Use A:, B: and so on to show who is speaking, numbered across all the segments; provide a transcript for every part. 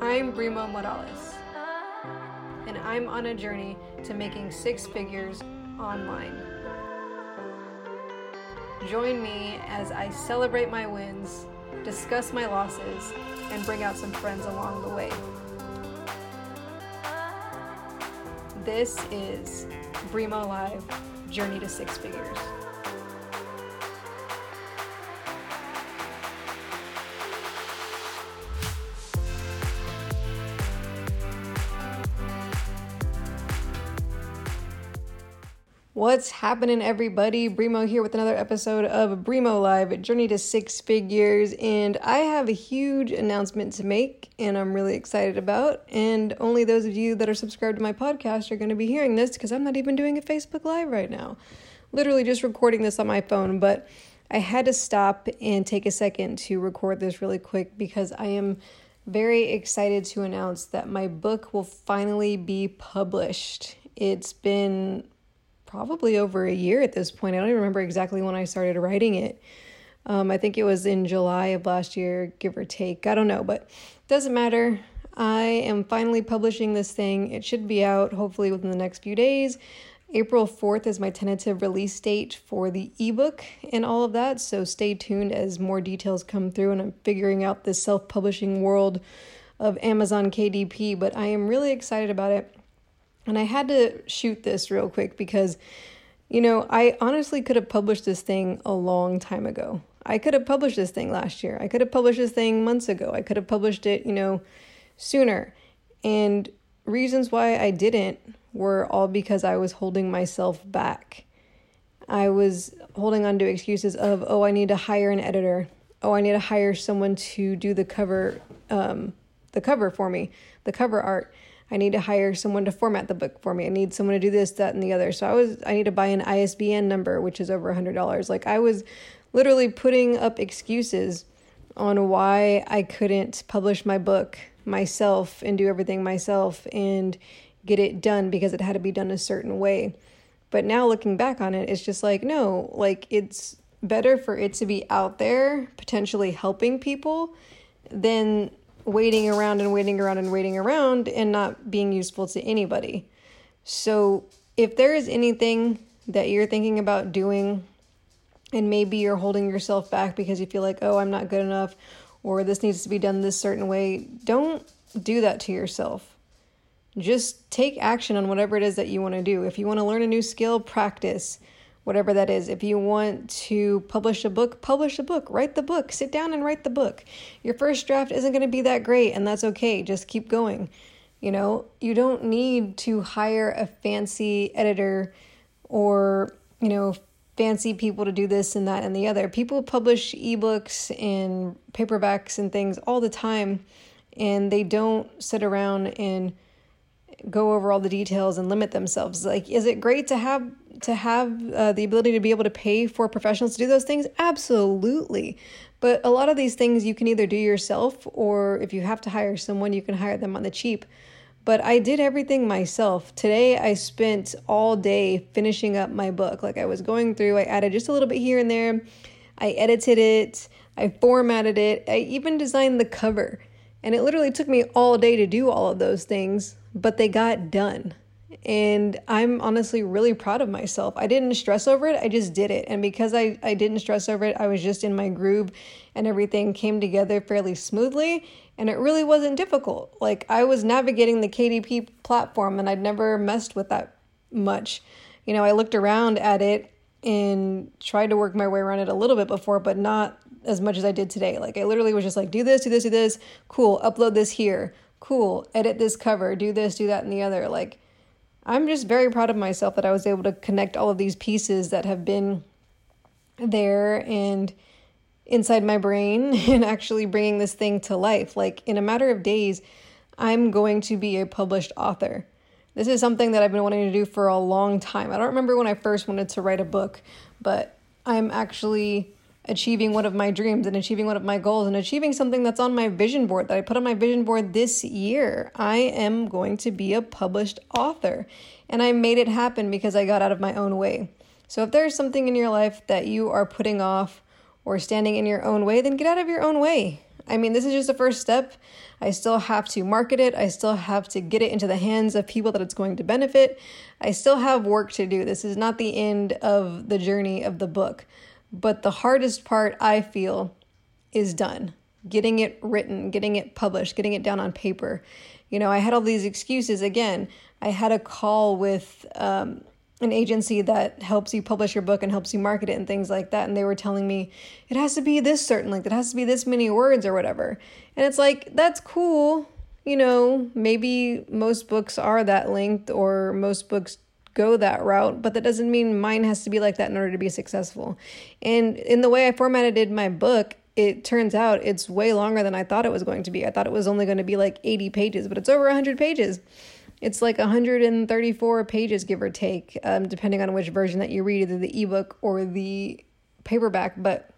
A: I'm Brimo Morales, and I'm on a journey to making six figures online. Join me as I celebrate my wins, discuss my losses, and bring out some friends along the way. This is Brimo Live Journey to Six Figures. What's happening, everybody? Brimo here with another episode of Brimo Live Journey to Six Figures. And I have a huge announcement to make, and I'm really excited about. And only those of you that are subscribed to my podcast are going to be hearing this because I'm not even doing a Facebook Live right now. Literally just recording this on my phone, but I had to stop and take a second to record this really quick because I am very excited to announce that my book will finally be published. It's been probably over a year at this point. I don't even remember exactly when I started writing it. Um, I think it was in July of last year, give or take. I don't know, but doesn't matter. I am finally publishing this thing. It should be out hopefully within the next few days. April 4th is my tentative release date for the ebook and all of that. So stay tuned as more details come through and I'm figuring out this self publishing world of Amazon KDP. But I am really excited about it. And I had to shoot this real quick because, you know, I honestly could have published this thing a long time ago. I could have published this thing last year. I could have published this thing months ago. I could have published it, you know, sooner. And reasons why I didn't were all because I was holding myself back. I was holding on to excuses of, oh, I need to hire an editor. Oh, I need to hire someone to do the cover, um, the cover for me, the cover art. I need to hire someone to format the book for me. I need someone to do this, that, and the other. So I was I need to buy an ISBN number, which is over a hundred dollars. Like I was literally putting up excuses on why I couldn't publish my book myself and do everything myself and get it done because it had to be done a certain way. But now looking back on it, it's just like, no, like it's better for it to be out there, potentially helping people, than waiting around and waiting around and waiting around and not being useful to anybody. So, if there is anything that you're thinking about doing, and maybe you're holding yourself back because you feel like, oh, I'm not good enough, or this needs to be done this certain way, don't do that to yourself. Just take action on whatever it is that you want to do. If you want to learn a new skill, practice whatever that is. If you want to publish a book, publish a book, write the book, sit down and write the book. Your first draft isn't going to be that great, and that's okay. Just keep going. You know, you don't need to hire a fancy editor or, you know, fancy people to do this and that and the other. People publish ebooks and paperbacks and things all the time, and they don't sit around and go over all the details and limit themselves. Like, is it great to have to have uh, the ability to be able to pay for professionals to do those things? Absolutely. But a lot of these things you can either do yourself, or if you have to hire someone, you can hire them on the cheap. But I did everything myself. Today, I spent all day finishing up my book. Like I was going through, I added just a little bit here and there. I edited it, I formatted it, I even designed the cover. And it literally took me all day to do all of those things, but they got done. And I'm honestly really proud of myself. I didn't stress over it, I just did it. And because I, I didn't stress over it, I was just in my groove and everything came together fairly smoothly. And it really wasn't difficult. Like I was navigating the KDP platform and I'd never messed with that much. You know, I looked around at it and tried to work my way around it a little bit before, but not as much as I did today. Like I literally was just like, do this, do this, do this. Cool. Upload this here. Cool. Edit this cover. Do this, do that, and the other. Like I'm just very proud of myself that I was able to connect all of these pieces that have been there and inside my brain and actually bringing this thing to life. Like in a matter of days, I'm going to be a published author. This is something that I've been wanting to do for a long time. I don't remember when I first wanted to write a book, but I'm actually achieving one of my dreams and achieving one of my goals and achieving something that's on my vision board that I put on my vision board this year. I am going to be a published author. And I made it happen because I got out of my own way. So if there's something in your life that you are putting off or standing in your own way, then get out of your own way. I mean, this is just the first step. I still have to market it. I still have to get it into the hands of people that it's going to benefit. I still have work to do. This is not the end of the journey of the book. But the hardest part, I feel, is done. Getting it written, getting it published, getting it down on paper. You know, I had all these excuses. Again, I had a call with um, an agency that helps you publish your book and helps you market it and things like that. And they were telling me it has to be this certain length, it has to be this many words or whatever. And it's like, that's cool. You know, maybe most books are that length or most books go that route, but that doesn't mean mine has to be like that in order to be successful. And in the way I formatted my book, it turns out it's way longer than I thought it was going to be. I thought it was only going to be like 80 pages, but it's over 100 pages. It's like 134 pages, give or take, um, depending on which version that you read, either the ebook or the paperback. But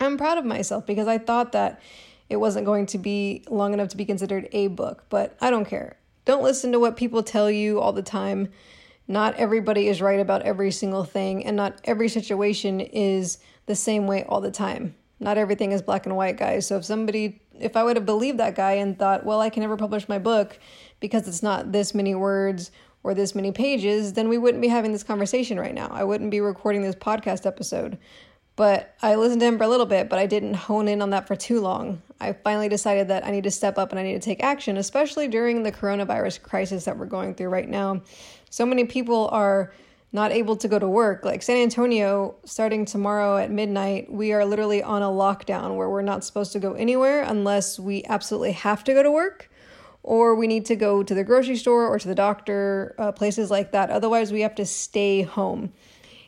A: I'm proud of myself because I thought that it wasn't going to be long enough to be considered a book, but I don't care. Don't listen to what people tell you all the time. Not everybody is right about every single thing, and not every situation is the same way all the time. Not everything is black and white, guys. So if somebody, if I would have believed that guy and thought, well, I can never publish my book because it's not this many words or this many pages, then we wouldn't be having this conversation right now. I wouldn't be recording this podcast episode. But I listened to him for a little bit, but I didn't hone in on that for too long. I finally decided that I need to step up and I need to take action, especially during the coronavirus crisis that we're going through right now. So many people are not able to go to work. Like San Antonio, starting tomorrow at midnight, we are literally on a lockdown where we're not supposed to go anywhere unless we absolutely have to go to work or we need to go to the grocery store or to the doctor, uh, places like that. Otherwise, we have to stay home.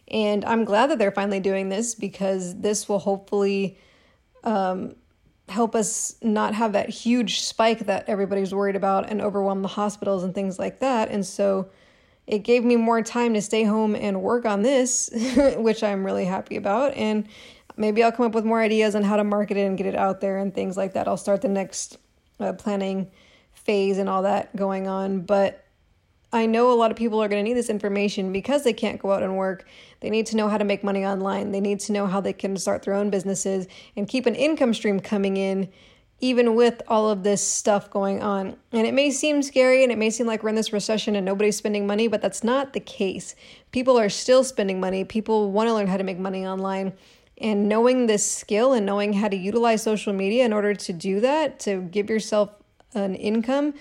A: And I'm glad that they're finally doing this because this will hopefully um, help us not have that huge spike that everybody's worried about and overwhelm the hospitals and things like that. And so, it gave me more time to stay home and work on this, which I'm really happy about. And maybe I'll come up with more ideas on how to market it and get it out there and things like that. I'll start the next uh, planning phase and all that going on. But I know a lot of people are going to need this information because they can't go out and work. They need to know how to make money online. They need to know how they can start their own businesses and keep an income stream coming in even with all of this stuff going on. And it may seem scary and it may seem like we're in this recession and nobody's spending money, but that's not the case. People are still spending money. People want to learn how to make money online. And knowing this skill and knowing how to utilize social media in order to do that, to give yourself an income,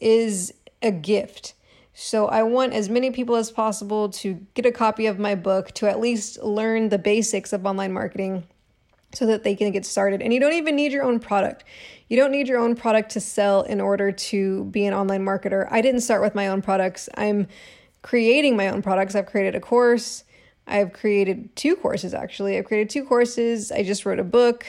A: is a gift. So I want as many people as possible to get a copy of my book to at least learn the basics of online marketing so that they can get started. And you don't even need your own product. You don't need your own product to sell in order to be an online marketer. I didn't start with my own products. I'm creating my own products. I've created a course. I've created two courses actually. I've created two courses. I just wrote a book.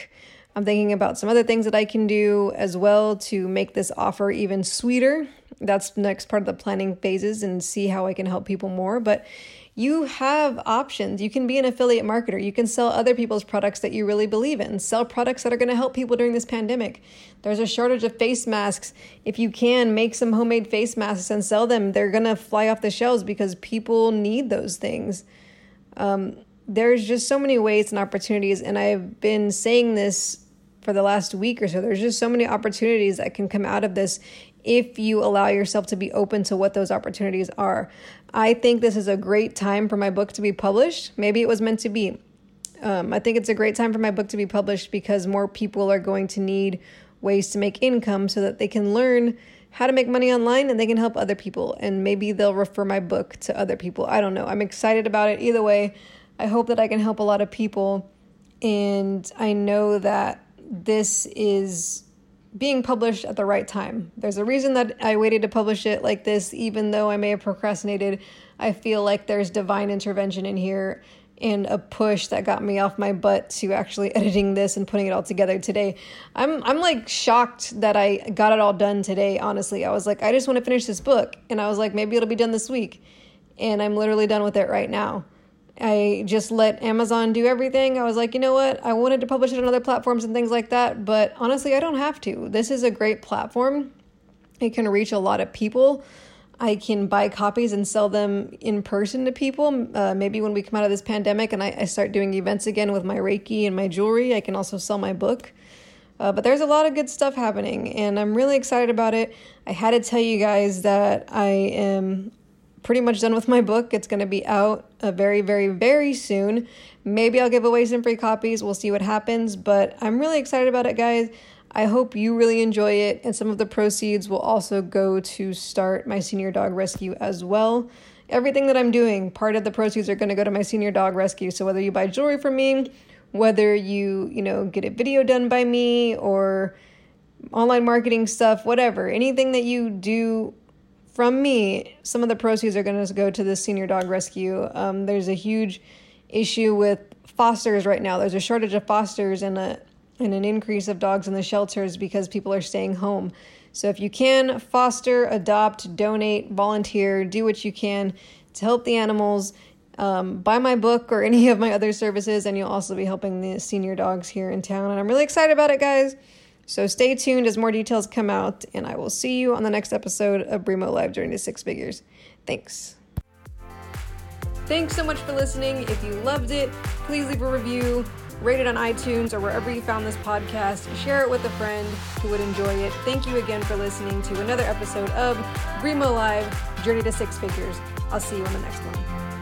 A: I'm thinking about some other things that I can do as well to make this offer even sweeter. That's the next part of the planning phases and see how I can help people more. But you have options. You can be an affiliate marketer. You can sell other people's products that you really believe in. Sell products that are going to help people during this pandemic. There's a shortage of face masks. If you can, make some homemade face masks and sell them. They're going to fly off the shelves because people need those things. Um, there's just so many ways and opportunities, and I've been saying this for the last week or so. There's just so many opportunities that can come out of this if you allow yourself to be open to what those opportunities are. I think this is a great time for my book to be published. Maybe it was meant to be. Um, I think it's a great time for my book to be published because more people are going to need ways to make income so that they can learn how to make money online and they can help other people. And maybe they'll refer my book to other people. I don't know. I'm excited about it. Either way, I hope that I can help a lot of people. And I know that this is being published at the right time. There's a reason that I waited to publish it like this, even though I may have procrastinated. I feel like there's divine intervention in here and a push that got me off my butt to actually editing this and putting it all together today. I'm I'm like shocked that I got it all done today, honestly. I was like I just want to finish this book and I was like maybe it'll be done this week. And I'm literally done with it right now. I just let Amazon do everything. I was like, you know what? I wanted to publish it on other platforms and things like that, but honestly, I don't have to. This is a great platform. It can reach a lot of people. I can buy copies and sell them in person to people. Uh, maybe when we come out of this pandemic and I, I, start doing events again with my Reiki and my jewelry, I can also sell my book. Uh, but there's a lot of good stuff happening, and I'm really excited about it. I had to tell you guys that I am pretty much done with my book. It's going to be out uh, very, very, very soon. Maybe I'll give away some free copies. We'll see what happens, but I'm really excited about it, guys. I hope you really enjoy it, and some of the proceeds will also go to start my senior dog rescue as well. Everything that I'm doing, part of the proceeds are going to go to my senior dog rescue. So whether you buy jewelry from me, whether you, you know, get a video done by me or online marketing stuff, whatever, anything that you do from me, some of the proceeds are going to go to the senior dog rescue. Um, there's a huge issue with fosters right now. There's a shortage of fosters and a and an increase of dogs in the shelters because people are staying home. So if you can foster, adopt, donate, volunteer, do what you can to help the animals. Um, buy my book or any of my other services, and you'll also be helping the senior dogs here in town. And I'm really excited about it, guys. So stay tuned as more details come out, and I will see you on the next episode of Brimo Live Journey to Six Figures. Thanks. Thanks so much for listening. If you loved it, please leave a review rate it on iTunes or wherever you found this podcast, share it with a friend who would enjoy it. Thank you again for listening to another episode of Brimo Live Journey to Six Figures. I'll see you on the next one.